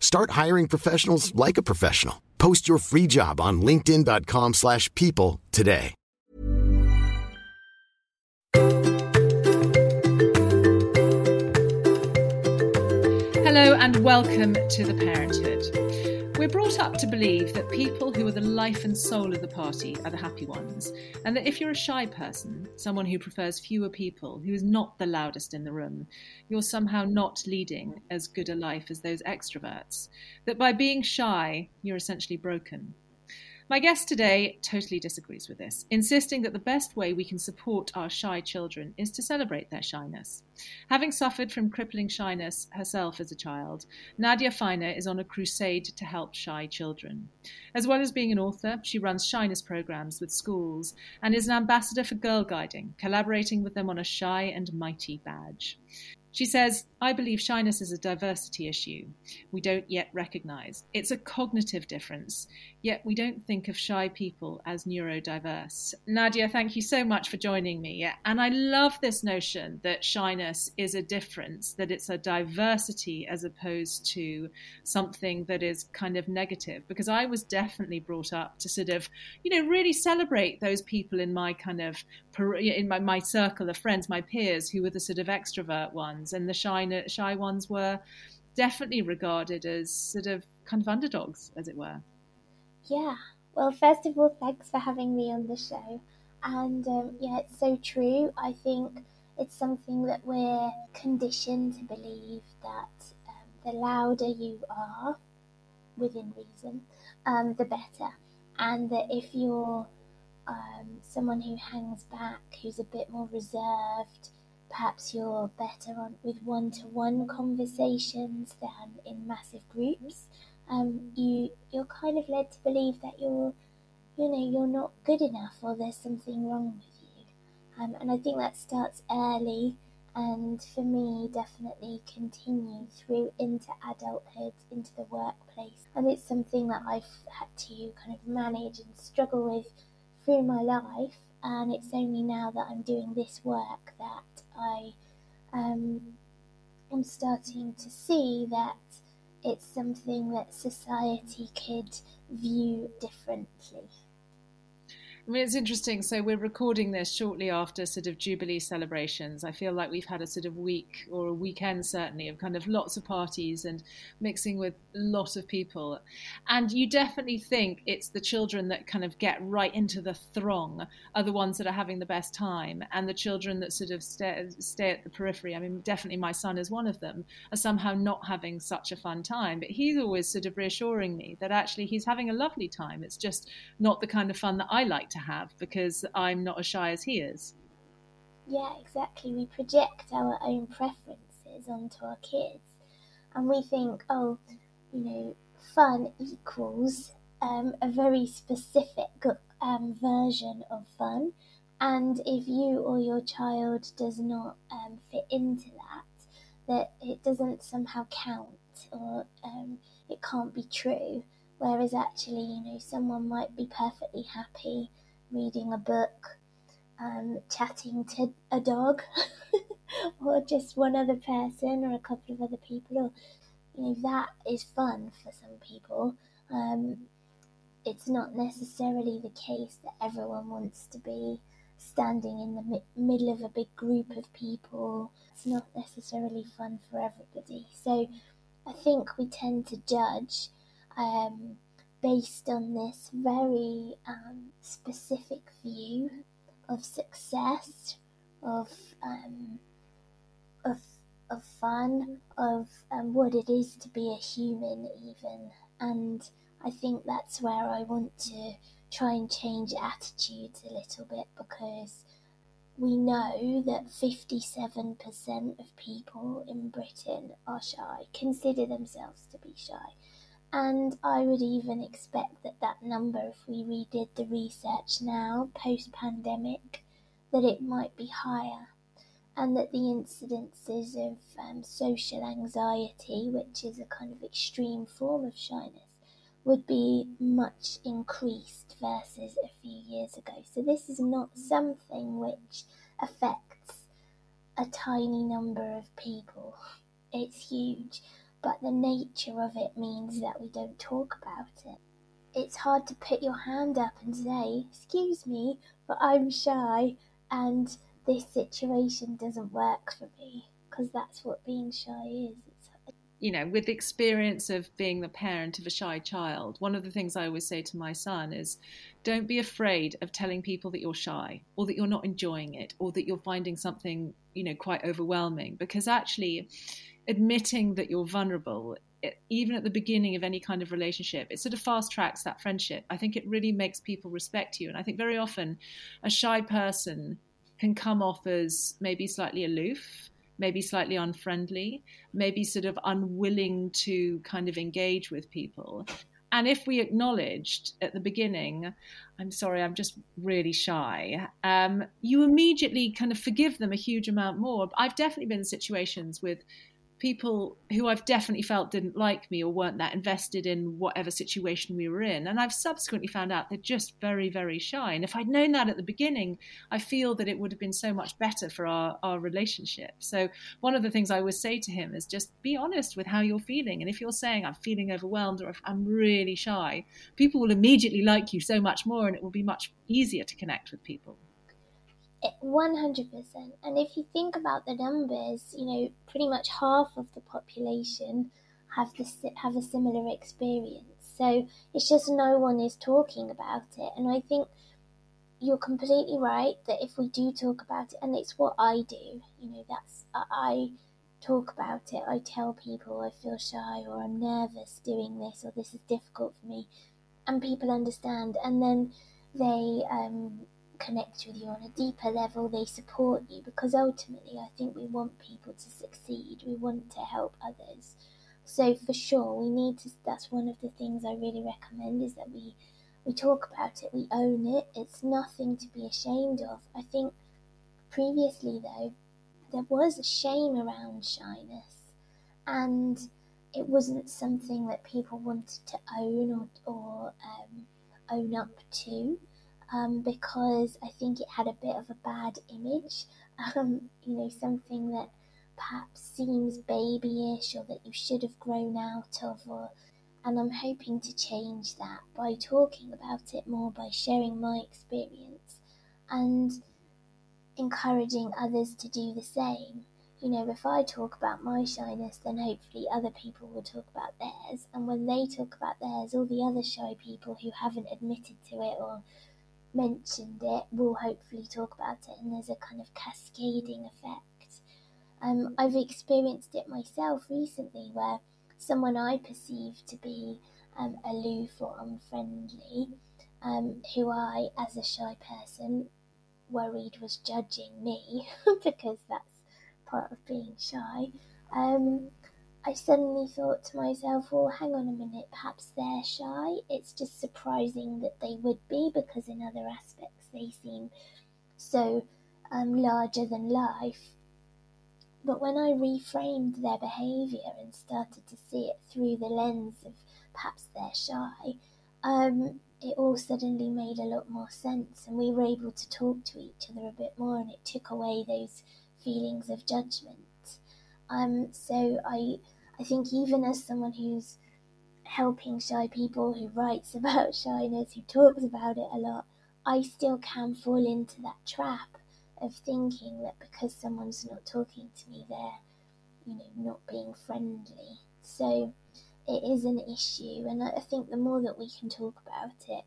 Start hiring professionals like a professional. Post your free job on linkedin.com/people slash people today. Hello and welcome to the Parenthood. We're brought up to believe that people who are the life and soul of the party are the happy ones, and that if you're a shy person, someone who prefers fewer people, who is not the loudest in the room, you're somehow not leading as good a life as those extroverts. That by being shy, you're essentially broken. My guest today totally disagrees with this, insisting that the best way we can support our shy children is to celebrate their shyness. Having suffered from crippling shyness herself as a child, Nadia Finer is on a crusade to help shy children. As well as being an author, she runs shyness programs with schools and is an ambassador for Girl Guiding, collaborating with them on a Shy and Mighty badge. She says, I believe shyness is a diversity issue we don't yet recognize. It's a cognitive difference, yet we don't think of shy people as neurodiverse. Nadia, thank you so much for joining me. And I love this notion that shyness is a difference, that it's a diversity as opposed to something that is kind of negative. Because I was definitely brought up to sort of, you know, really celebrate those people in my kind of, in my, my circle of friends, my peers, who were the sort of extrovert ones and the shy, shy ones were definitely regarded as sort of kind of underdogs, as it were. Yeah. Well, first of all, thanks for having me on the show. And um, yeah, it's so true. I think it's something that we're conditioned to believe that um, the louder you are, within reason, um, the better. And that if you're um, someone who hangs back, who's a bit more reserved, perhaps you're better on with one-to-one conversations than in massive groups. Um, you you're kind of led to believe that you're, you know, you're not good enough or there's something wrong with you. Um, and I think that starts early, and for me, definitely continued through into adulthood, into the workplace. And it's something that I've had to kind of manage and struggle with through my life. And it's only now that I'm doing this work that I um, am starting to see that it's something that society could view differently. I mean, it's interesting. So we're recording this shortly after sort of Jubilee celebrations. I feel like we've had a sort of week or a weekend, certainly, of kind of lots of parties and mixing with a lot of people. And you definitely think it's the children that kind of get right into the throng are the ones that are having the best time, and the children that sort of stay, stay at the periphery. I mean, definitely my son is one of them, are somehow not having such a fun time. But he's always sort of reassuring me that actually he's having a lovely time. It's just not the kind of fun that I like to have because I'm not as shy as he is. Yeah, exactly. We project our own preferences onto our kids, and we think, oh, you know, fun equals um, a very specific um, version of fun, and if you or your child does not um, fit into that, that it doesn't somehow count or um, it can't be true. Whereas actually, you know, someone might be perfectly happy reading a book, um, chatting to a dog, or just one other person or a couple of other people, or you know that is fun for some people. Um, it's not necessarily the case that everyone wants to be standing in the mi- middle of a big group of people. It's not necessarily fun for everybody. So I think we tend to judge um, based on this very um, specific view of success, of um, of of fun, of um, what it is to be a human, even. And I think that's where I want to try and change attitudes a little bit because we know that 57% of people in Britain are shy, consider themselves to be shy. And I would even expect that that number, if we redid the research now, post pandemic, that it might be higher. And that the incidences of um, social anxiety, which is a kind of extreme form of shyness, would be much increased versus a few years ago. So, this is not something which affects a tiny number of people, it's huge but the nature of it means that we don't talk about it. It's hard to put your hand up and say, Excuse me, but I'm shy and this situation doesn't work for me, because that's what being shy is. you know, with the experience of being the parent of a shy child, one of the things I always say to my son is don't be afraid of telling people that you're shy or that you're not enjoying it or that you're finding something, you know, quite overwhelming because actually admitting that you're vulnerable even at the beginning of any kind of relationship, it sort of fast tracks that friendship. I think it really makes people respect you. And I think very often a shy person can come off as maybe slightly aloof, maybe slightly unfriendly, maybe sort of unwilling to kind of engage with people. And if we acknowledged at the beginning, I'm sorry, I'm just really shy, um, you immediately kind of forgive them a huge amount more. I've definitely been in situations with people who I've definitely felt didn't like me or weren't that invested in whatever situation we were in. And I've subsequently found out they're just very, very shy. And if I'd known that at the beginning, I feel that it would have been so much better for our, our relationship. So, one of the things I always say to him is just be honest with how you're feeling. And if you're saying, I'm feeling overwhelmed or I'm really shy, people will immediately like you so much more and it will be much easier to connect with people. 100%. And if you think about the numbers, you know, pretty much half of the population have this have a similar experience. So it's just no one is talking about it. And I think you're completely right that if we do talk about it, and it's what I do, you know, that's I talk about it. I tell people I feel shy or I'm nervous doing this or this is difficult for me, and people understand, and then they um, connect with you on a deeper level, they support you because ultimately I think we want people to succeed, we want to help others. So for sure we need to that's one of the things I really recommend is that we we talk about it, we own it. It's nothing to be ashamed of. I think previously though there was a shame around shyness and it wasn't something that people wanted to own or, or um, own up to um, because I think it had a bit of a bad image. Um, you know, something that perhaps seems babyish or that you should have grown out of, or and I'm hoping to change that by talking about it more, by sharing my experience, and encouraging others to do the same. You know, if I talk about my shyness, then hopefully other people will talk about theirs, and when they talk about theirs, all the other shy people who haven't admitted to it or mentioned it we'll hopefully talk about it, and there's a kind of cascading effect. Um, I've experienced it myself recently where someone I perceive to be um, aloof or unfriendly, um, who I, as a shy person, worried was judging me because that's part of being shy. Um, I suddenly thought to myself, well, hang on a minute, perhaps they're shy. It's just surprising that they would be because in other aspects they seem so um, larger than life. But when I reframed their behaviour and started to see it through the lens of perhaps they're shy, um, it all suddenly made a lot more sense, and we were able to talk to each other a bit more, and it took away those feelings of judgment. Um, so I I think even as someone who's helping shy people, who writes about shyness, who talks about it a lot, I still can fall into that trap of thinking that because someone's not talking to me, they're, you know, not being friendly. So it is an issue, and I think the more that we can talk about it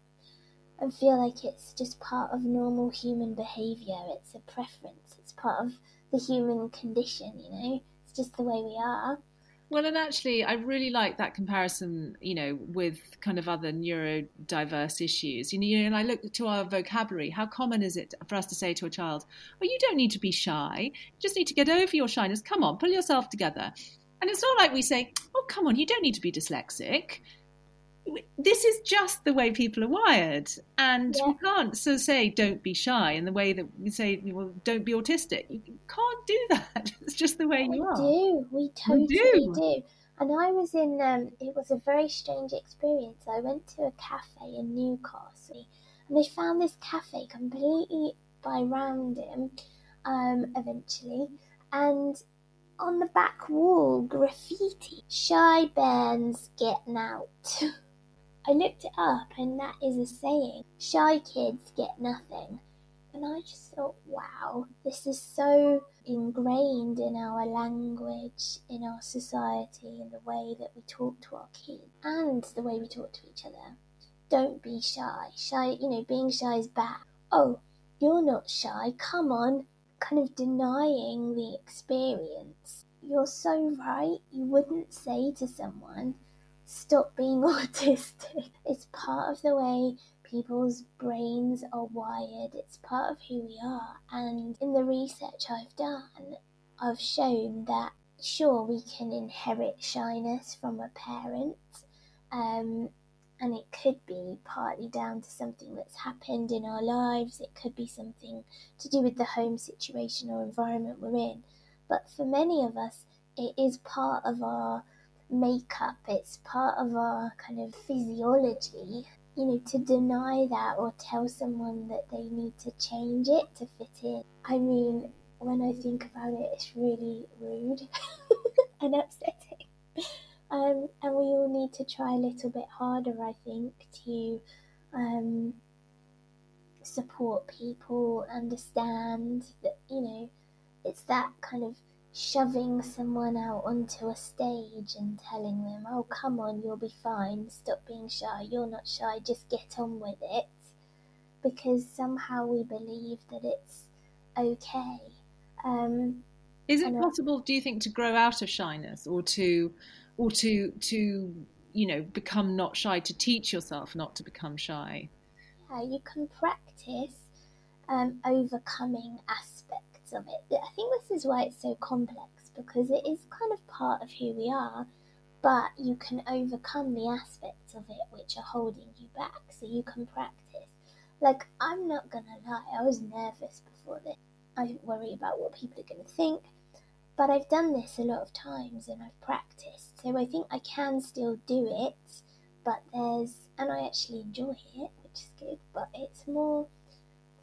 and feel like it's just part of normal human behaviour, it's a preference, it's part of the human condition, you know, it's just the way we are. Well, and actually, I really like that comparison, you know, with kind of other neurodiverse issues. You know, and I look to our vocabulary. How common is it for us to say to a child, "Oh, you don't need to be shy. You just need to get over your shyness. Come on, pull yourself together." And it's not like we say, "Oh, come on, you don't need to be dyslexic." This is just the way people are wired. And yeah. we can't so say don't be shy in the way that we say well don't be autistic. You can't do that. It's just the way we you are. We do. We totally we do. do. and i was in um, it was a very strange experience. I went to a cafe in newcastle and i found this cafe completely by random um, eventually. And on the back wall graffiti. Shy bands getting out I looked it up and that is a saying. Shy kids get nothing. And I just thought, wow, this is so ingrained in our language, in our society, in the way that we talk to our kids, and the way we talk to each other. Don't be shy. Shy, you know, being shy is bad. Oh, you're not shy. Come on. Kind of denying the experience. You're so right. You wouldn't say to someone, stop being autistic. It's part of the way people's brains are wired, it's part of who we are. And in the research I've done, I've shown that sure, we can inherit shyness from a parent. Um, and it could be partly down to something that's happened in our lives, it could be something to do with the home situation or environment we're in. But for many of us, it is part of our makeup, it's part of our kind of physiology. You know, to deny that or tell someone that they need to change it to fit in. I mean, when I think about it, it's really rude and upsetting. Um, and we all need to try a little bit harder, I think, to um, support people, understand that, you know, it's that kind of shoving someone out onto a stage and telling them, oh, come on, you'll be fine, stop being shy, you're not shy, just get on with it, because somehow we believe that it's okay. Um, Is it possible, do you think, to grow out of shyness or to, or to, to, you know, become not shy, to teach yourself not to become shy? Yeah, you can practice um, overcoming aspects of it. I think this is why it's so complex because it is kind of part of who we are, but you can overcome the aspects of it which are holding you back so you can practice. Like, I'm not gonna lie, I was nervous before this. I worry about what people are gonna think, but I've done this a lot of times and I've practiced, so I think I can still do it. But there's, and I actually enjoy it, which is good, but it's more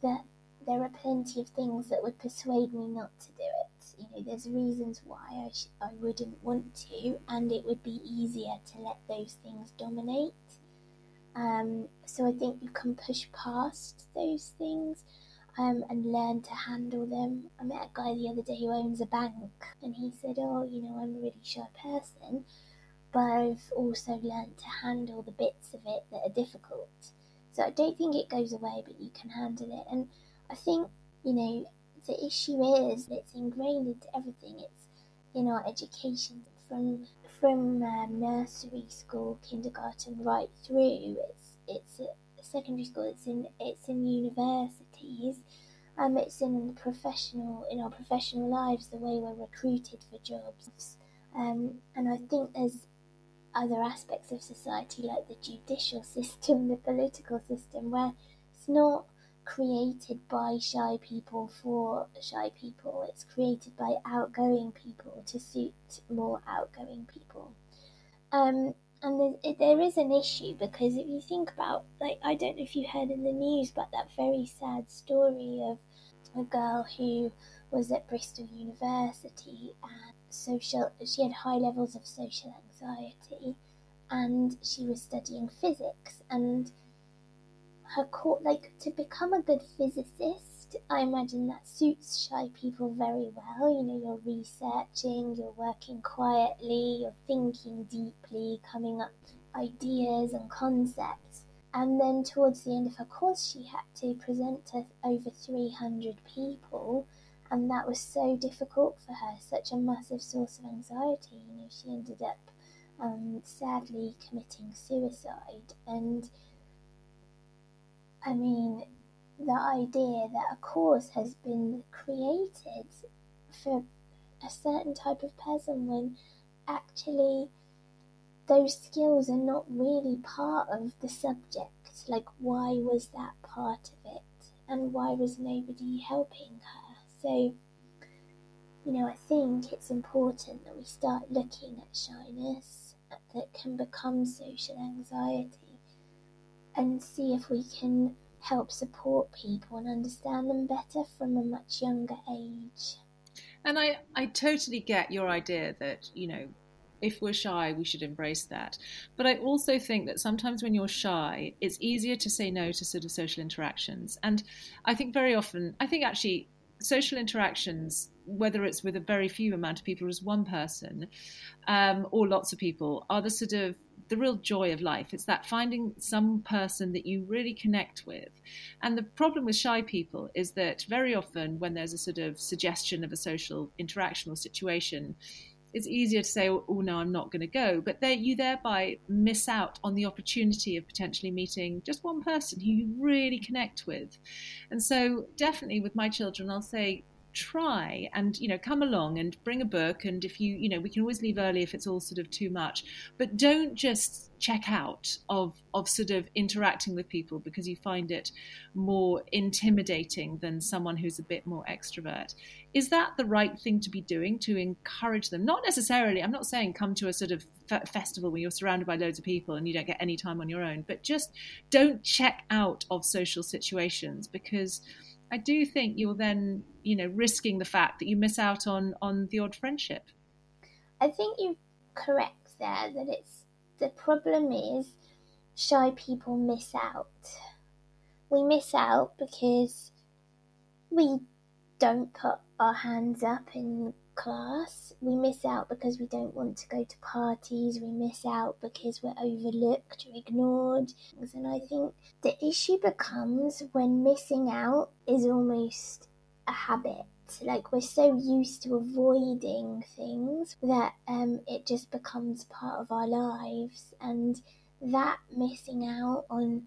that there are plenty of things that would persuade me not to do it. You know, there's reasons why I, sh- I wouldn't want to, and it would be easier to let those things dominate. Um, so I think you can push past those things um, and learn to handle them. I met a guy the other day who owns a bank, and he said, "Oh, you know, I'm a really shy person, but I've also learned to handle the bits of it that are difficult." So I don't think it goes away, but you can handle it. And I think, you know, the issue is it's ingrained into everything. It's in our education from from um, nursery school, kindergarten, right through. It's it's secondary school. It's in it's in universities. Um, it's in professional in our professional lives. The way we're recruited for jobs. Um, and I think there's other aspects of society like the judicial system, the political system, where it's not created by shy people for shy people. It's created by outgoing people to suit more outgoing people. Um, and there, there is an issue because if you think about, like, I don't know if you heard in the news, but that very sad story of a girl who was at Bristol University and social, she had high levels of social anxiety, and she was studying physics and her court, like to become a good physicist, I imagine that suits shy people very well. You know, you're researching, you're working quietly, you're thinking deeply, coming up ideas and concepts. And then towards the end of her course, she had to present to over 300 people, and that was so difficult for her, such a massive source of anxiety. You know, she ended up um, sadly committing suicide. And I mean, the idea that a course has been created for a certain type of person when actually those skills are not really part of the subject. Like, why was that part of it? And why was nobody helping her? So, you know, I think it's important that we start looking at shyness that can become social anxiety and see if we can help support people and understand them better from a much younger age. And I, I totally get your idea that, you know, if we're shy, we should embrace that. But I also think that sometimes when you're shy, it's easier to say no to sort of social interactions. And I think very often, I think actually social interactions, whether it's with a very few amount of people as one person, um, or lots of people, are the sort of the real joy of life. It's that finding some person that you really connect with. And the problem with shy people is that very often, when there's a sort of suggestion of a social interaction or situation, it's easier to say, oh, no, I'm not going to go. But you thereby miss out on the opportunity of potentially meeting just one person who you really connect with. And so, definitely with my children, I'll say, try and you know come along and bring a book and if you you know we can always leave early if it's all sort of too much. But don't just check out of of sort of interacting with people because you find it more intimidating than someone who's a bit more extrovert. Is that the right thing to be doing to encourage them? Not necessarily i'm not saying come to a sort of festival where you're surrounded by loads of people and you don't get any time on your own but just don't check out of social situations because I do think you're then, you know, risking the fact that you miss out on on the odd friendship. I think you're correct there that it's the problem is shy people miss out. We miss out because we don't put our hands up in class. We miss out because we don't want to go to parties. We miss out because we're overlooked or ignored. And I think the issue becomes when missing out is almost a habit. Like we're so used to avoiding things that um, it just becomes part of our lives, and that missing out on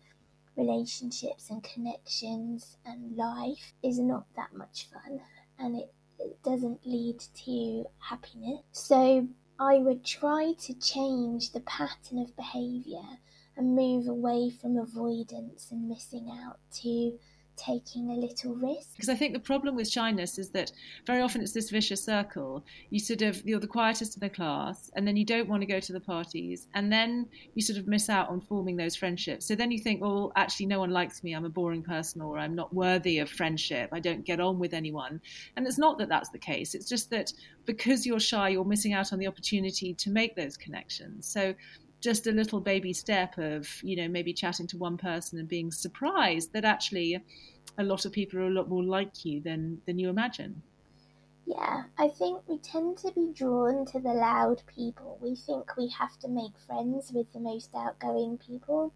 relationships and connections and life is not that much fun and it it doesn't lead to happiness. So I would try to change the pattern of behaviour and move away from avoidance and missing out to taking a little risk. Because I think the problem with shyness is that very often it's this vicious circle. You sort of, you're the quietest in the class, and then you don't want to go to the parties, and then you sort of miss out on forming those friendships. So then you think, well, actually, no one likes me, I'm a boring person, or I'm not worthy of friendship, I don't get on with anyone. And it's not that that's the case, it's just that because you're shy, you're missing out on the opportunity to make those connections. So just a little baby step of you know maybe chatting to one person and being surprised that actually a lot of people are a lot more like you than than you imagine. Yeah i think we tend to be drawn to the loud people. We think we have to make friends with the most outgoing people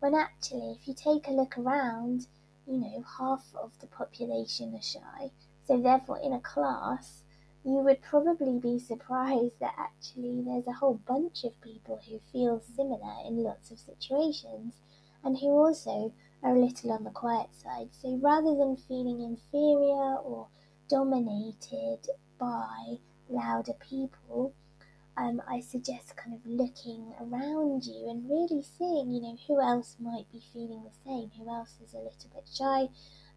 when actually if you take a look around you know half of the population are shy. So therefore in a class you would probably be surprised that actually there's a whole bunch of people who feel similar in lots of situations and who also are a little on the quiet side. So rather than feeling inferior or dominated by louder people, um, I suggest kind of looking around you and really seeing, you know, who else might be feeling the same, who else is a little bit shy,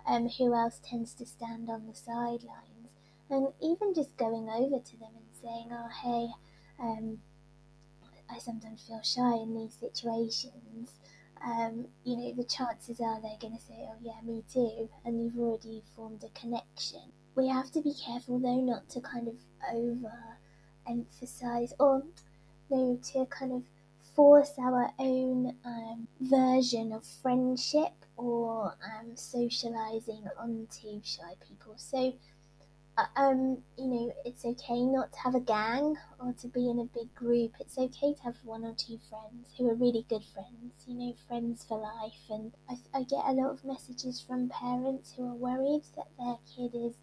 um, who else tends to stand on the sidelines and even just going over to them and saying, "Oh, hey, um, I sometimes feel shy in these situations." Um, you know, the chances are they're going to say, "Oh, yeah, me too," and you've already formed a connection. We have to be careful though not to kind of over emphasize or no to kind of force our own um, version of friendship or um, socializing onto shy people. So, um, you know, it's okay not to have a gang or to be in a big group. It's okay to have one or two friends who are really good friends, you know, friends for life. And I, I get a lot of messages from parents who are worried that their kid is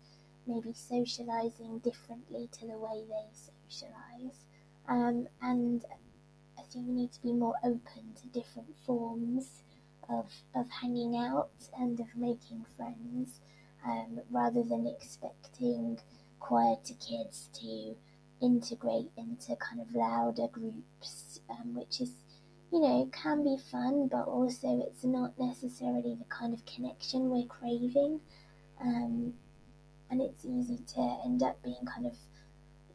maybe socializing differently to the way they socialize. Um, and I think we need to be more open to different forms of, of hanging out and of making friends um, rather than expecting quieter kids to integrate into kind of louder groups, um, which is, you know, can be fun, but also it's not necessarily the kind of connection we're craving. Um, and it's easy to end up being kind of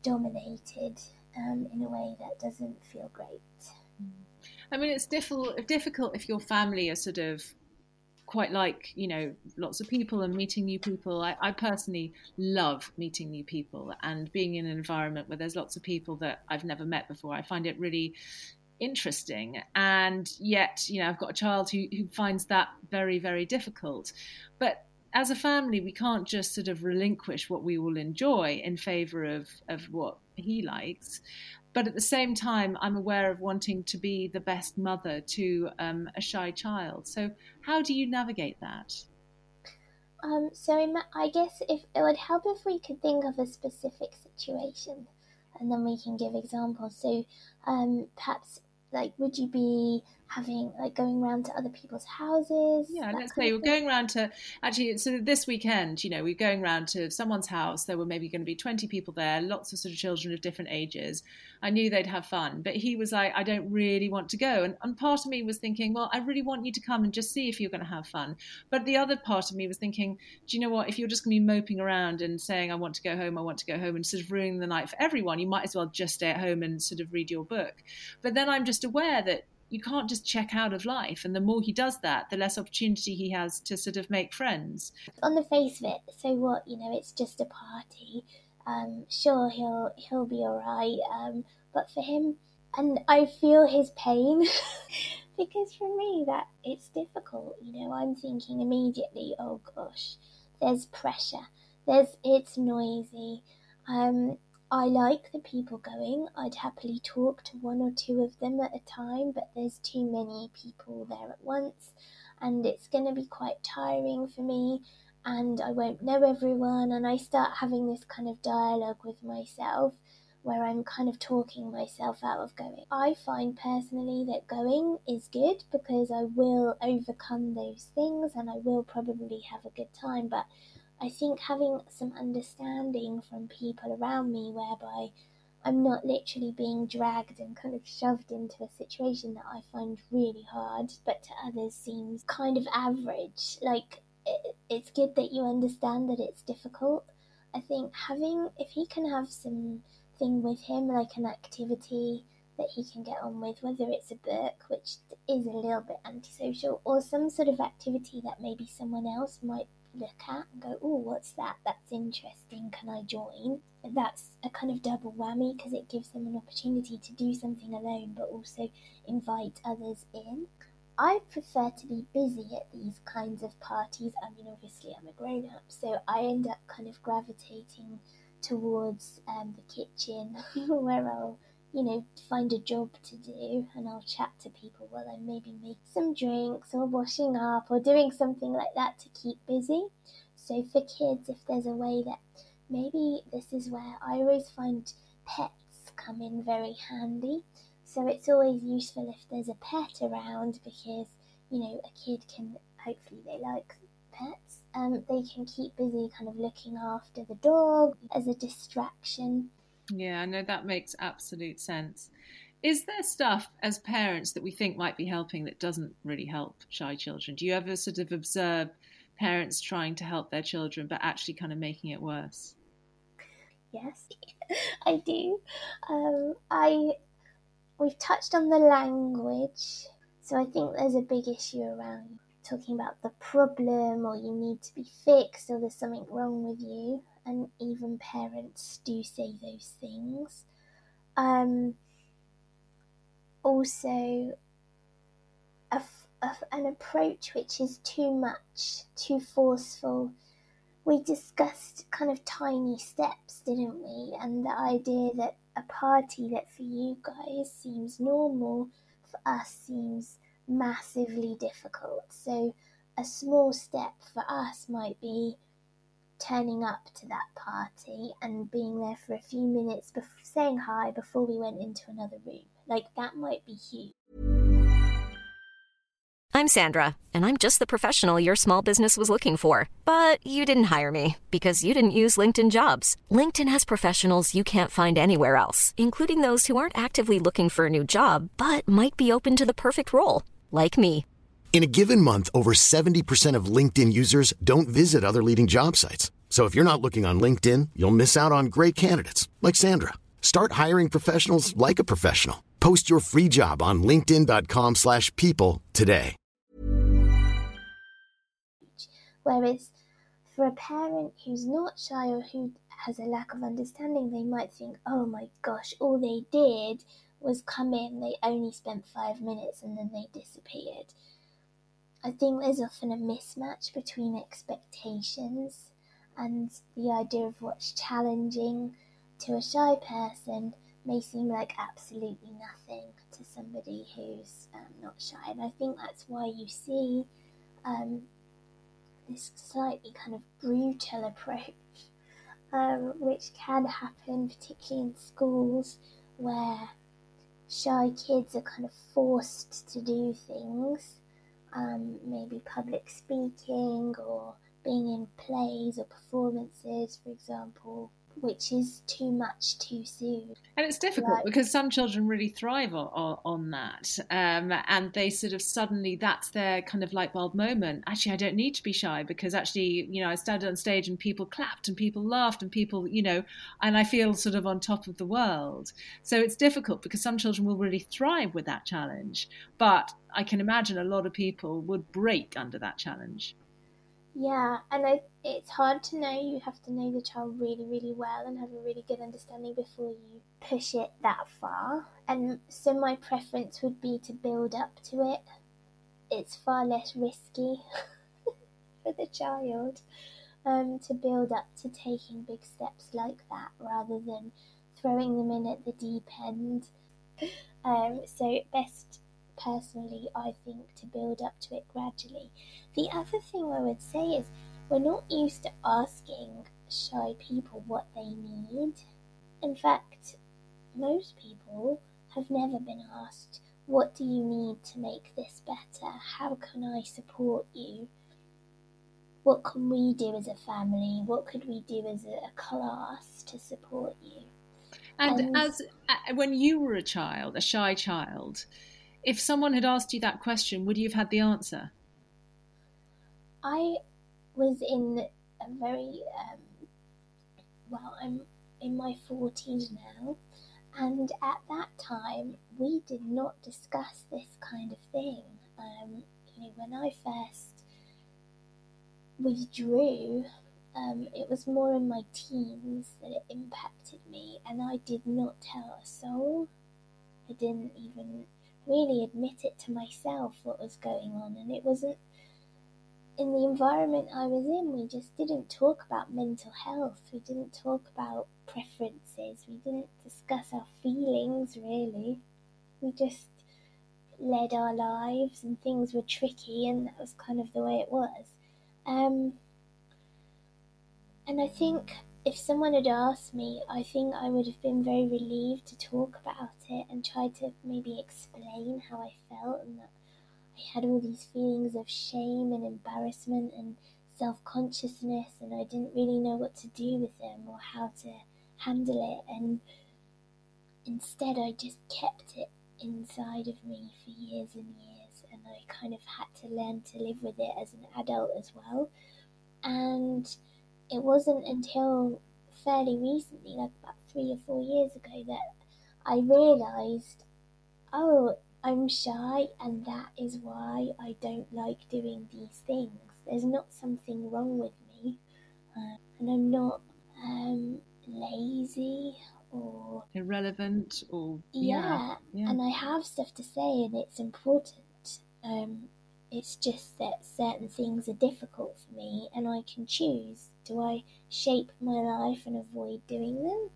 dominated um, in a way that doesn't feel great. I mean, it's difficult, difficult if your family are sort of quite like you know lots of people and meeting new people. I, I, personally love meeting new people and being in an environment where there's lots of people that i've never met before. I find it really interesting. And yet you know i've got a child who, who finds that very very difficult. But as a family we can't just sort of relinquish what we all enjoy in favor of of what he likes but at the same time, I'm aware of wanting to be the best mother to um, a shy child. So, how do you navigate that? Um, so, I guess if it would help if we could think of a specific situation, and then we can give examples. So, um, perhaps like, would you be having like going around to other people's houses. Yeah, let's say we're going around to actually. So this weekend, you know, we're going around to someone's house. There were maybe going to be twenty people there, lots of sort of children of different ages. I knew they'd have fun, but he was like, I don't really want to go. And, and part of me was thinking, well, I really want you to come and just see if you're going to have fun. But the other part of me was thinking, do you know what? If you're just going to be moping around and saying, I want to go home, I want to go home, and sort of ruining the night for everyone, you might as well just stay at home and sort of read your book. But then I'm just aware that you can't just check out of life. And the more he does that, the less opportunity he has to sort of make friends. On the face of it, so what? You know, it's just a party. Um, sure, he'll he'll be all right. Um, but for him, and I feel his pain because for me that it's difficult. You know, I'm thinking immediately, oh gosh, there's pressure. There's it's noisy. Um, I like the people going. I'd happily talk to one or two of them at a time, but there's too many people there at once, and it's going to be quite tiring for me. And I won't know everyone, and I start having this kind of dialogue with myself where I'm kind of talking myself out of going. I find personally that going is good because I will overcome those things and I will probably have a good time, but I think having some understanding from people around me whereby I'm not literally being dragged and kind of shoved into a situation that I find really hard, but to others seems kind of average. Like, it, it's good that you understand that it's difficult. I think having, if he can have something with him, like an activity that he can get on with, whether it's a book, which is a little bit antisocial, or some sort of activity that maybe someone else might look at and go, oh, what's that? That's interesting. Can I join? That's a kind of double whammy because it gives them an opportunity to do something alone but also invite others in. I prefer to be busy at these kinds of parties. I mean, obviously, I'm a grown up, so I end up kind of gravitating towards um, the kitchen where I'll you know, find a job to do and I'll chat to people while I'm maybe make some drinks or washing up or doing something like that to keep busy. So for kids, if there's a way that maybe this is where I always find pets come in very handy. So it's always useful if there's a pet around because, you know, a kid can, hopefully they like pets, um, they can keep busy kind of looking after the dog as a distraction. Yeah, I know that makes absolute sense. Is there stuff as parents that we think might be helping that doesn't really help shy children? Do you ever sort of observe parents trying to help their children but actually kind of making it worse? Yes, I do. Um, I we've touched on the language, so I think there's a big issue around talking about the problem or you need to be fixed or there's something wrong with you and even parents do say those things. Um, also, a, an approach which is too much, too forceful. We discussed kind of tiny steps, didn't we? And the idea that a party that for you guys seems normal, for us seems massively difficult. So, a small step for us might be turning up to that party and being there for a few minutes, before, saying hi before we went into another room. Like, that might be huge. I'm Sandra, and I'm just the professional your small business was looking for. But you didn't hire me because you didn't use LinkedIn jobs. LinkedIn has professionals you can't find anywhere else, including those who aren't actively looking for a new job but might be open to the perfect role, like me. In a given month, over 70% of LinkedIn users don't visit other leading job sites. So if you're not looking on LinkedIn, you'll miss out on great candidates like Sandra. Start hiring professionals like a professional. Post your free job on linkedin.com/people today. Whereas for a parent who's not shy or who has a lack of understanding, they might think, "Oh my gosh, all they did was come in, they only spent 5 minutes and then they disappeared." I think there's often a mismatch between expectations and the idea of what's challenging to a shy person may seem like absolutely nothing to somebody who's um, not shy. And I think that's why you see um, this slightly kind of brutal approach, um, which can happen, particularly in schools where shy kids are kind of forced to do things um, maybe public speaking or being in plays or performances, for example, which is too much too soon. And it's difficult like, because some children really thrive on, on that. Um, and they sort of suddenly, that's their kind of light bulb moment. Actually, I don't need to be shy because actually, you know, I stood on stage and people clapped and people laughed and people, you know, and I feel sort of on top of the world. So it's difficult because some children will really thrive with that challenge. But I can imagine a lot of people would break under that challenge. Yeah, and I, it's hard to know. You have to know the child really, really well and have a really good understanding before you push it that far. And so, my preference would be to build up to it. It's far less risky for the child um, to build up to taking big steps like that rather than throwing them in at the deep end. Um, so, best personally, I think, to build up to it gradually. The other thing I would say is we're not used to asking shy people what they need. In fact, most people have never been asked, What do you need to make this better? How can I support you? What can we do as a family? What could we do as a, class to support you? And, and as uh, when you were a child, a shy child, if someone had asked you that question, would you have had the answer? I was in a very um, well. I'm in my forties now, and at that time we did not discuss this kind of thing. Um, you know, when I first withdrew, um, it was more in my teens that it impacted me, and I did not tell a soul. I didn't even really admit it to myself what was going on, and it wasn't in the environment I was in. We just didn't talk about mental health. We didn't talk about preferences. We didn't discuss our feelings really. We just led our lives, and things were tricky, and that was kind of the way it was. Um, and I think if someone had asked me, I think I would have been very relieved to talk about it and try to maybe explain how I felt and that I had all these feelings of shame and embarrassment and self consciousness, and I didn't really know what to do with them or how to handle it. And instead, I just kept it inside of me for years and years, and I kind of had to learn to live with it as an adult as well. And it wasn't until fairly recently, like about three or four years ago, that I realised, oh, I'm shy, and that is why I don't like doing these things. There's not something wrong with me, uh, and I'm not um, lazy or irrelevant or yeah, yeah, and I have stuff to say, and it's important. Um, It's just that certain things are difficult for me and I can choose. Do I shape my life and avoid doing them?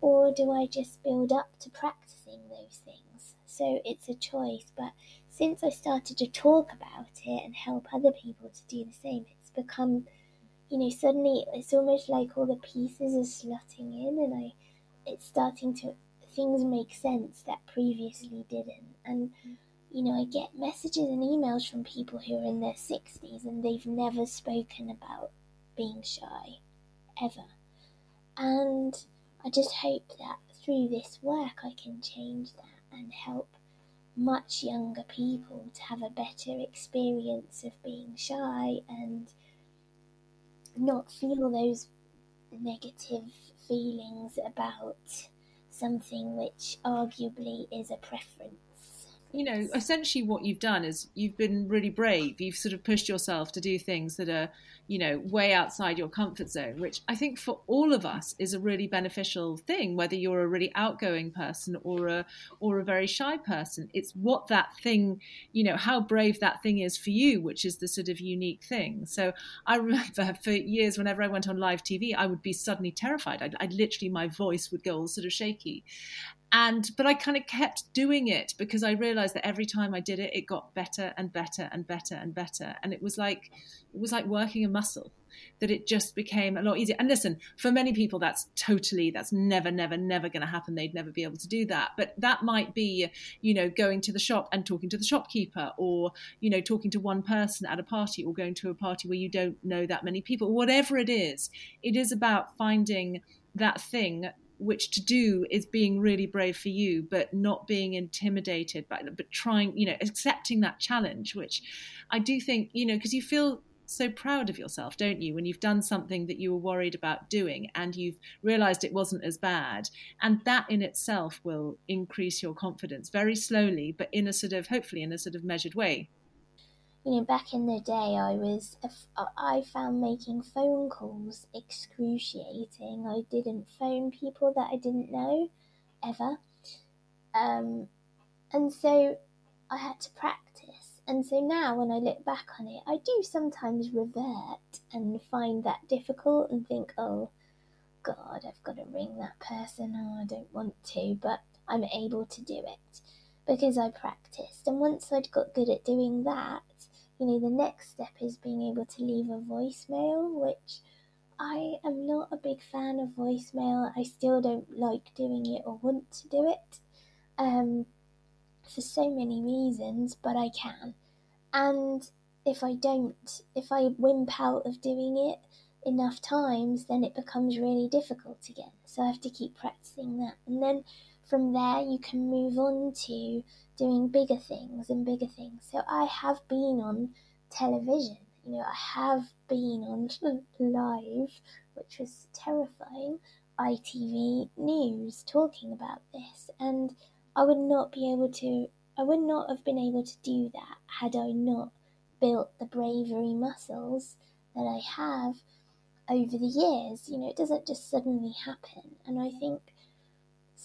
Or do I just build up to practicing those things? So it's a choice, but since I started to talk about it and help other people to do the same, it's become, you know, suddenly it's almost like all the pieces are slotting in and I, it's starting to, things make sense that previously didn't. And, mm. You know, I get messages and emails from people who are in their 60s and they've never spoken about being shy, ever. And I just hope that through this work I can change that and help much younger people to have a better experience of being shy and not feel those negative feelings about something which arguably is a preference you know, essentially what you've done is you've been really brave. You've sort of pushed yourself to do things that are, you know, way outside your comfort zone, which I think for all of us is a really beneficial thing, whether you're a really outgoing person or a or a very shy person. It's what that thing, you know, how brave that thing is for you, which is the sort of unique thing. So I remember for years, whenever I went on live TV, I would be suddenly terrified. I'd, I'd literally, my voice would go all sort of shaky and but I kind of kept doing it because I realized that every time I did it, it got better and better and better and better, and it was like it was like working a muscle that it just became a lot easier. And listen, for many people, that's totally that's never, never, never going to happen. They'd never be able to do that. But that might be, you know, going to the shop and talking to the shopkeeper, or you know, talking to one person at a party, or going to a party where you don't know that many people. Whatever it is, it is about finding that thing which to do is being really brave for you, but not being intimidated by them, but trying, you know, accepting that challenge, which I do think, you know, because you feel so proud of yourself, don't you, when you've done something that you were worried about doing and you've realized it wasn't as bad. And that in itself will increase your confidence very slowly, but in a sort of, hopefully, in a sort of measured way you know, back in the day, I was I found making phone calls excruciating. I didn't phone people that I didn't know ever, um, and so I had to practice. And so now, when I look back on it, I do sometimes revert and find that difficult and think, oh, God, I've got to ring that person. Oh, I don't want to, but I'm able to do it because I practiced. And once I'd got good at doing that, you know, the next step is being able to leave a voicemail, which I am not a big fan of voicemail. I still don't like doing it or want to do it um, for so many reasons, but I can. And if I don't, if I wimp out of doing it enough times, then it becomes really difficult again. So I have to keep practicing that. And then from there, you can move on to doing bigger things and bigger things. So I have been on television. You know, I have been on live, which was terrifying, ITV News talking about this. And I would not be able to, I would not have been able to do that had I not built the bravery muscles that I have over the years. You know, it doesn't just suddenly happen. And I think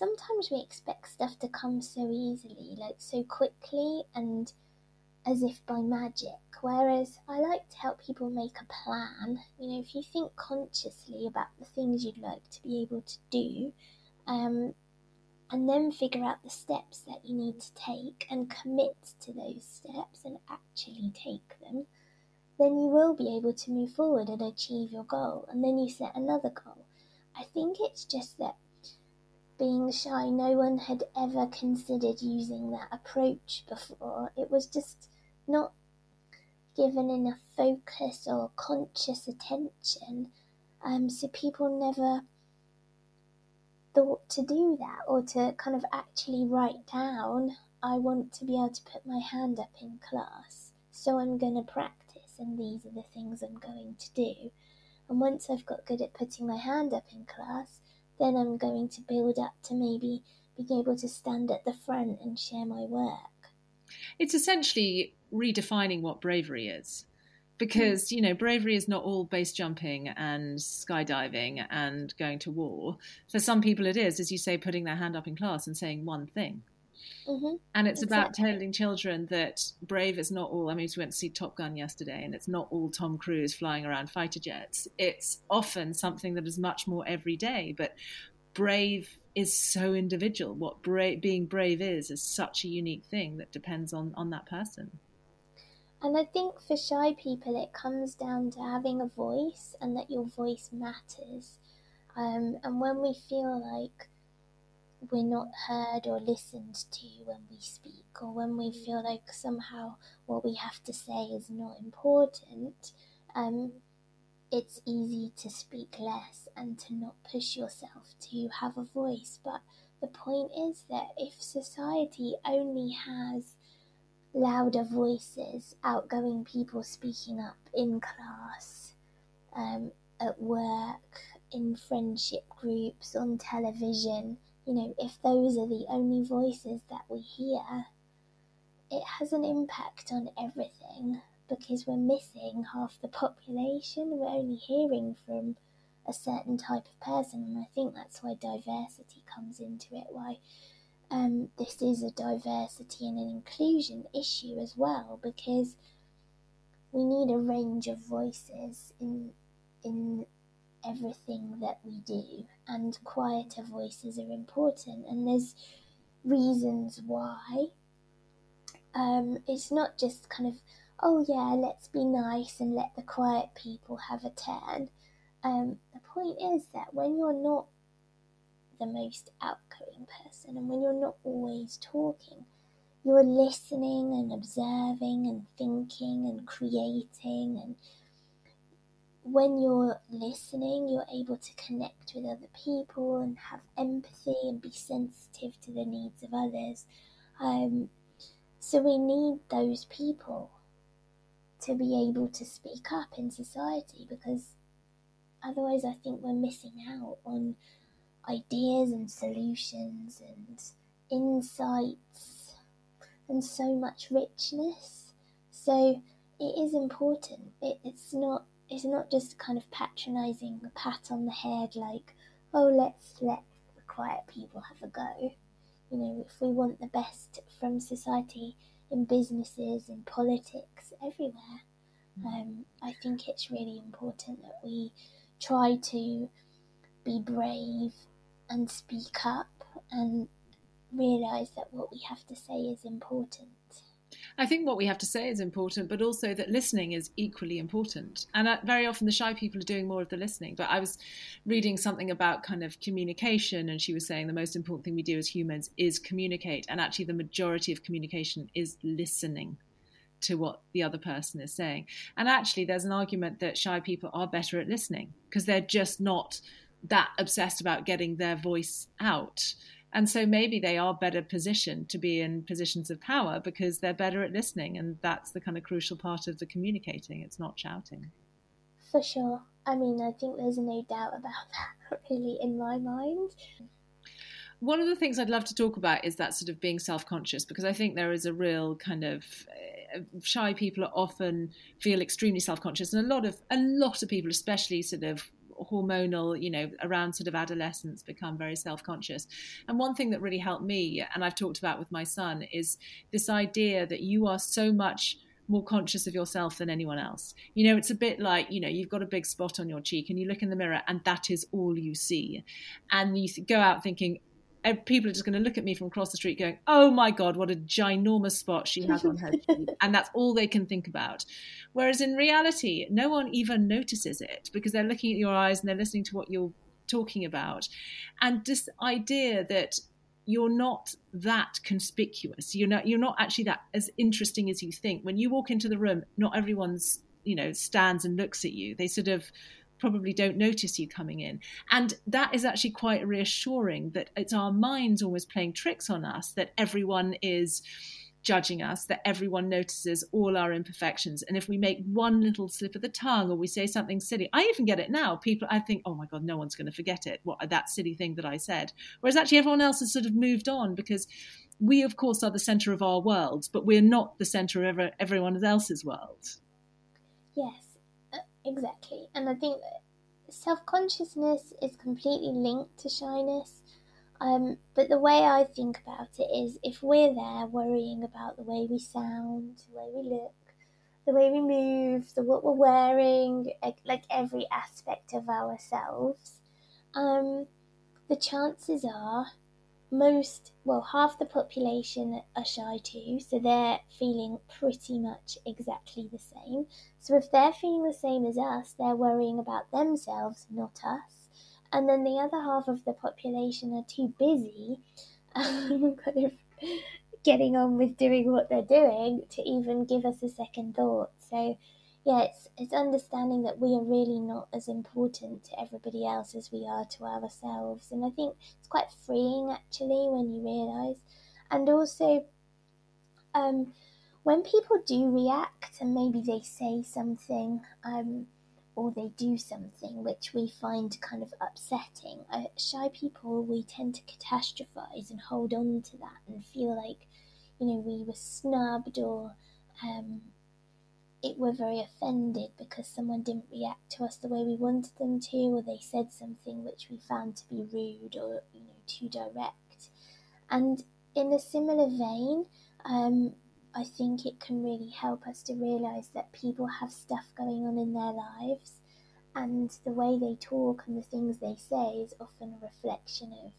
sometimes we expect stuff to come so easily, like so quickly and as if by magic. Whereas I like to help people make a plan. You know, if you think consciously about the things you'd like to be able to do, um, and then figure out the steps that you need to take and commit to those steps and actually take them, then you will be able to move forward and achieve your goal. And then you set another goal. I think it's just that being shy, no one had ever considered using that approach before. It was just not given enough focus or conscious attention. Um, so people never thought to do that or to kind of actually write down, I want to be able to put my hand up in class, so I'm going to practice, and these are the things I'm going to do. And once I've got good at putting my hand up in class, then I'm going to build up to maybe being able to stand at the front and share my work. It's essentially redefining what bravery is. Because, you know, bravery is not all base jumping and skydiving and going to war. For some people, it is, as you say, putting their hand up in class and saying one thing. Mm-hmm. And it's exactly. about telling children that brave is not all. I mean, we went to see Top Gun yesterday, and it's not all Tom Cruise flying around fighter jets. It's often something that is much more everyday. But brave is so individual. What brave, being brave is is such a unique thing that depends on on that person. And I think for shy people, it comes down to having a voice and that your voice matters. Um, and when we feel like we're not heard or listened to when we speak, or when we feel like somehow what we have to say is not important, um, it's easy to speak less and to not push yourself to have a voice. But the point is that if society only has louder voices, outgoing people speaking up in class, um, at work, in friendship groups, on television, you know, if those are the only voices that we hear, it has an impact on everything because we're missing half the population. We're only hearing from a certain type of person, and I think that's why diversity comes into it. Why um, this is a diversity and an inclusion issue as well, because we need a range of voices in in everything that we do, and quieter voices are important. And there's reasons why. Um, it's not just kind of, oh yeah, let's be nice and let the quiet people have a turn. Um, the point is that when you're not the most outgoing person and when you're not always talking, you're listening and observing and thinking and creating and when you're listening, you're able to connect with other people and have empathy and be sensitive to the needs of others. Um, so we need those people to be able to speak up in society because otherwise, I think we're missing out on ideas and solutions and insights and so much richness. So it is important. It, it's not it's not just kind of patronizing a pat on the head like, oh, let's let the quiet people have a go. You know, if we want the best from society in businesses, in politics, everywhere, mm. um, I think it's really important that we try to be brave and speak up and realize that what we have to say is important. I think what we have to say is important, but also that listening is equally important. And uh, very often the shy people are doing more of the listening. But I was reading something about kind of communication, and she was saying the most important thing we do as humans is communicate. And actually, the majority of communication is listening to what the other person is saying. And actually, there's an argument that shy people are better at listening because they're just not that obsessed about getting their voice out. And so maybe they are better positioned to be in positions of power because they're better at listening. And that's the kind of crucial part of the communicating. It's not shouting. For sure. I mean, I think there's no doubt about that, really, in my mind. One of the things I'd love to talk about is that sort of being self conscious because I think there is a real kind of uh, shy people often feel extremely self conscious, and a lot of a lot of people, especially sort of hormonal, you know, around sort of adolescence become very self conscious. And one thing that really helped me, and I've talked about with my son, is this idea that you are so much more conscious of yourself than anyone else. You know, it's a bit like, you know, you've got a big spot on your cheek and you look in the mirror and that is all you see. And you go out thinking, people are just going to look at me from across the street going, oh my God, what a ginormous spot she has on her cheek. and that's all they can think about. Whereas in reality, no one even notices it because they're looking at your eyes and they're listening to what you're talking about. And this idea that you're not that conspicuous, you're not, you're not actually that as interesting as you think. When you walk into the room, not everyone's, you know, stands and looks at you. They sort of probably don't notice you coming in. And that is actually quite reassuring that it's our minds always playing tricks on us, that everyone is judging us, that everyone notices all our imperfections. And if we make one little slip of the tongue or we say something silly, I even get it now. People, I think, oh my God, no one's going to forget it. What that silly thing that I said. Whereas actually everyone else has sort of moved on because we, of course, are the center of our world, but we're not the center of everyone else's world. Yes. Exactly. And I think self consciousness is completely linked to shyness. Um, but the way I think about it is if we're there worrying about the way we sound, the way we look, the way we move, the what we're wearing, like every aspect of ourselves, um, the chances are most, well, half the population are shy too, so they're feeling pretty much exactly the same. So if they're feeling the same as us, they're worrying about themselves, not us. And then the other half of the population are too busy, um, kind of getting on with doing what they're doing to even give us a second thought. So, yeah, it's, it's understanding that we are really not as important to everybody else as we are to ourselves. And I think it's quite freeing actually when you realise. And also, um, when people do react and maybe they say something, um, or they do something which we find kind of upsetting. Uh, shy people, we tend to catastrophise and hold on to that and feel like you know, we were snubbed or um, it were very offended because someone didn't react to us the way we wanted them to, or they said something which we found to be rude or you know too direct. And in a similar vein, um, I think it can really help us to realize that people have stuff going on in their lives, and the way they talk and the things they say is often a reflection of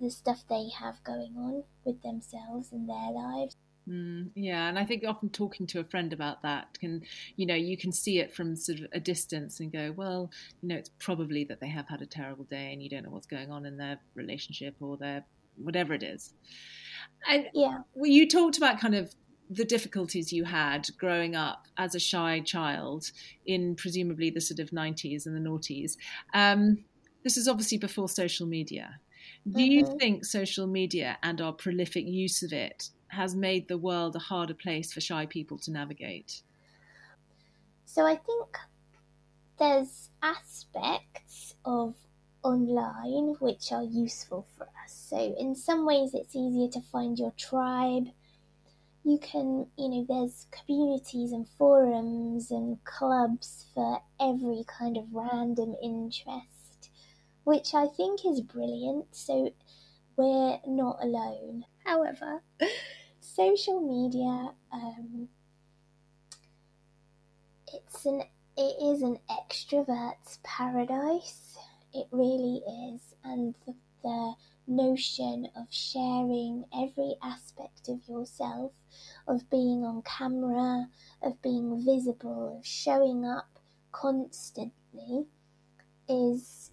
the stuff they have going on with themselves and their lives. Mm, yeah, and I think often talking to a friend about that can, you know, you can see it from sort of a distance and go, well, you know, it's probably that they have had a terrible day and you don't know what's going on in their relationship or their whatever it is. And yeah, well, you talked about kind of the difficulties you had growing up as a shy child in presumably the sort of 90s and the noughties. Um, this is obviously before social media. Do mm-hmm. you think social media and our prolific use of it has made the world a harder place for shy people to navigate? So I think there's aspects of online which are useful for us. So in some ways it's easier to find your tribe. You can, you know, there's communities and forums and clubs for every kind of random interest which I think is brilliant. So we're not alone. However, social media, um, it's an it is an extrovert's paradise. It really is, and the, the notion of sharing every aspect of yourself, of being on camera, of being visible, of showing up constantly, is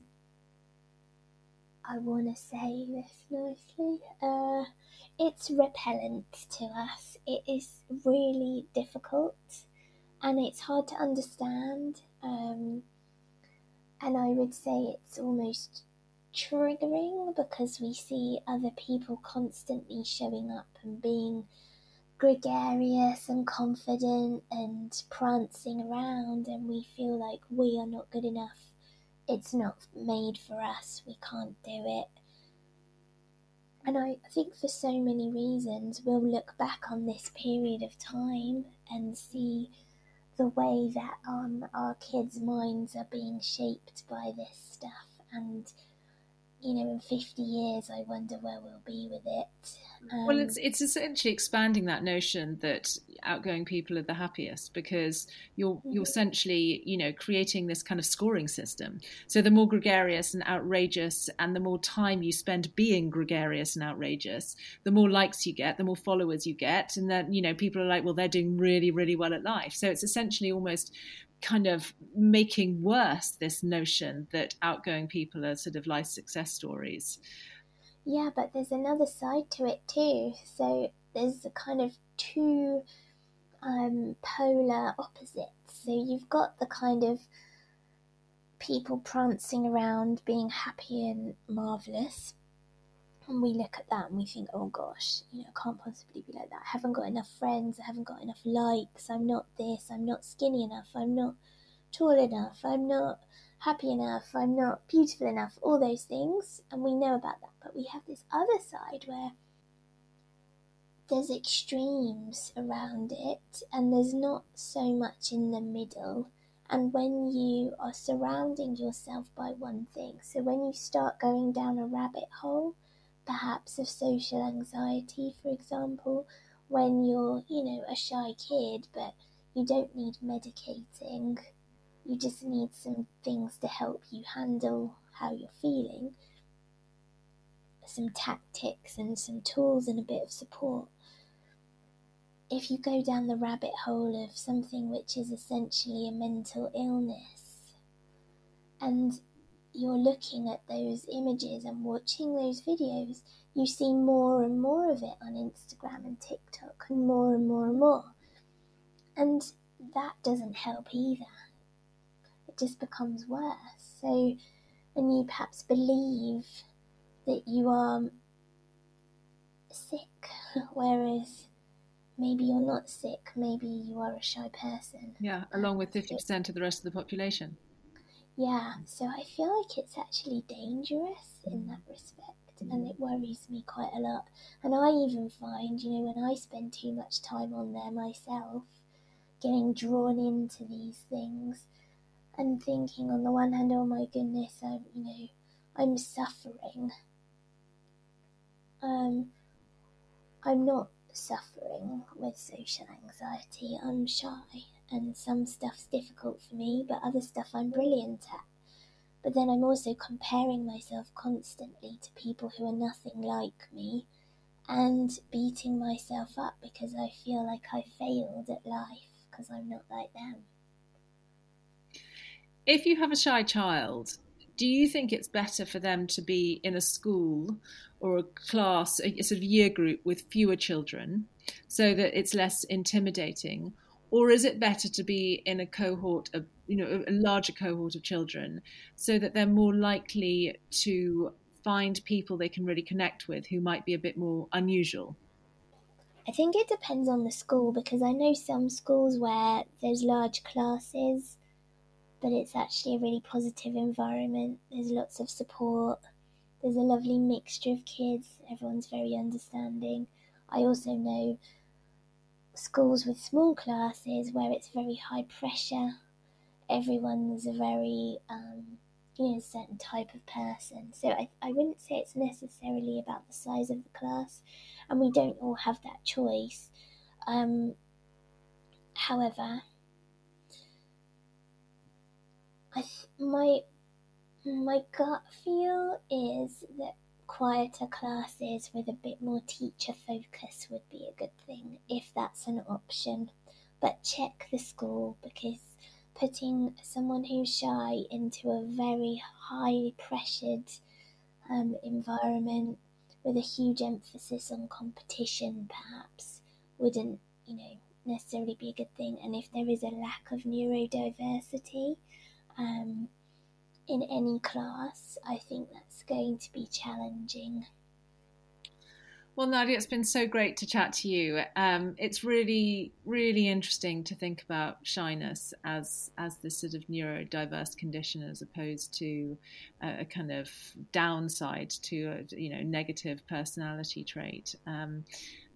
I want to say this nicely. Uh, it's repellent to us. It is really difficult and it's hard to understand. Um, and I would say it's almost triggering because we see other people constantly showing up and being gregarious and confident and prancing around, and we feel like we are not good enough it's not made for us, we can't do it. And I think for so many reasons, we'll look back on this period of time and see the way that um, our kids' minds are being shaped by this stuff. And you know, in 50 years, I wonder where we'll be with it. Um, well, it's it's essentially expanding that notion that outgoing people are the happiest because you're mm-hmm. you're essentially you know creating this kind of scoring system. So the more gregarious and outrageous, and the more time you spend being gregarious and outrageous, the more likes you get, the more followers you get, and then you know people are like, well, they're doing really really well at life. So it's essentially almost kind of making worse this notion that outgoing people are sort of life success stories. Yeah, but there's another side to it too. So there's a kind of two um, polar opposites. So you've got the kind of people prancing around being happy and marvelous, and we look at that and we think, oh gosh, you know, I can't possibly be like that. I haven't got enough friends. I haven't got enough likes. I'm not this. I'm not skinny enough. I'm not tall enough. I'm not happy enough. I'm not beautiful enough. All those things. And we know about that. But we have this other side where there's extremes around it and there's not so much in the middle. And when you are surrounding yourself by one thing, so when you start going down a rabbit hole, perhaps of social anxiety, for example, when you're, you know, a shy kid, but you don't need medicating. You just need some things to help you handle how you're feeling, some tactics and some tools and a bit of support. If you go down the rabbit hole of something which is essentially a mental illness, and you're looking at those images and watching those videos, you see more and more of it on Instagram and TikTok, and more and more and more. And that doesn't help either. It just becomes worse. So, and you perhaps believe that you are sick, whereas maybe you're not sick, maybe you are a shy person. Yeah, along with 50% of the rest of the population. Yeah, so I feel like it's actually dangerous in that respect, and it worries me quite a lot. And I even find, you know, when I spend too much time on there myself, getting drawn into these things and thinking, on the one hand, oh my goodness, I'm, you know, I'm suffering. Um, I'm not suffering with social anxiety. I'm shy, and some stuff's difficult for me, but other stuff I'm brilliant at. But then I'm also comparing myself constantly to people who are nothing like me and beating myself up because I feel like I failed at life because I'm not like them. If you have a shy child, do you think it's better for them to be in a school or a class, a sort of year group with fewer children so that it's less intimidating? Or is it better to be in a cohort of, you know, a larger cohort of children so that they're more likely to find people they can really connect with who might be a bit more unusual? I think it depends on the school because I know some schools where there's large classes but it's actually a really positive environment. There's lots of support. There's a lovely mixture of kids. Everyone's very understanding. I also know schools with small classes where it's very high pressure. Everyone's a very, um, you know, certain type of person. So I, I wouldn't say it's necessarily about the size of the class, and we don't all have that choice. Um, however, I th- my my gut feel is that quieter classes with a bit more teacher focus would be a good thing if that's an option. But check the school because putting someone who's shy into a very high pressured um, environment with a huge emphasis on competition perhaps wouldn't, you know, necessarily be a good thing. And if there is a lack of neurodiversity, um, in any class, I think that's going to be challenging. Well, Nadia, it's been so great to chat to you. Um, it's really, really interesting to think about shyness as as this sort of neurodiverse condition, as opposed to a, a kind of downside to a you know negative personality trait. Um,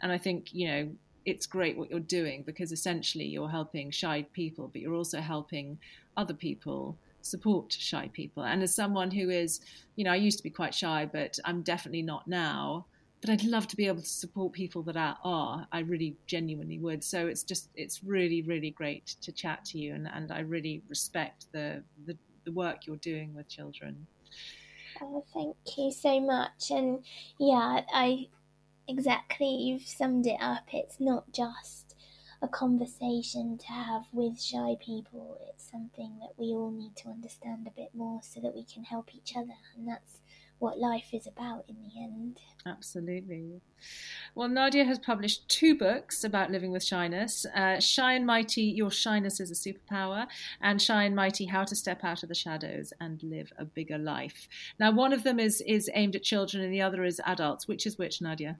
and I think you know it's great what you're doing because essentially you're helping shy people, but you're also helping other people support shy people. And as someone who is, you know, I used to be quite shy, but I'm definitely not now. But I'd love to be able to support people that are. I really genuinely would. So it's just, it's really, really great to chat to you, and, and I really respect the, the the work you're doing with children. Oh, thank you so much. And yeah, I exactly you've summed it up. It's not just a conversation to have with shy people. It's something that we all need to understand a bit more so that we can help each other. And that's what life is about in the end. Absolutely. Well, Nadia has published two books about living with shyness uh, Shy and Mighty, Your Shyness is a Superpower, and Shy and Mighty, How to Step Out of the Shadows and Live a Bigger Life. Now, one of them is, is aimed at children and the other is adults. Which is which, Nadia?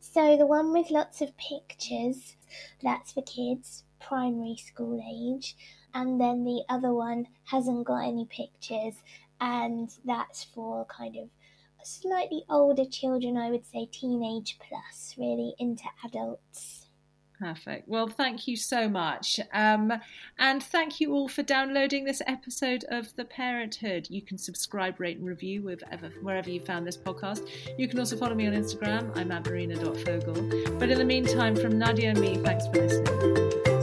So the one with lots of pictures, that's for kids, primary school age. And then the other one hasn't got any pictures, and that's for kind of slightly older children, I would say teenage plus, really into adults. Perfect. Well, thank you so much. Um, and thank you all for downloading this episode of The Parenthood. You can subscribe, rate, and review wherever, wherever you found this podcast. You can also follow me on Instagram. I'm at marina.fogle. But in the meantime, from Nadia and me, thanks for listening.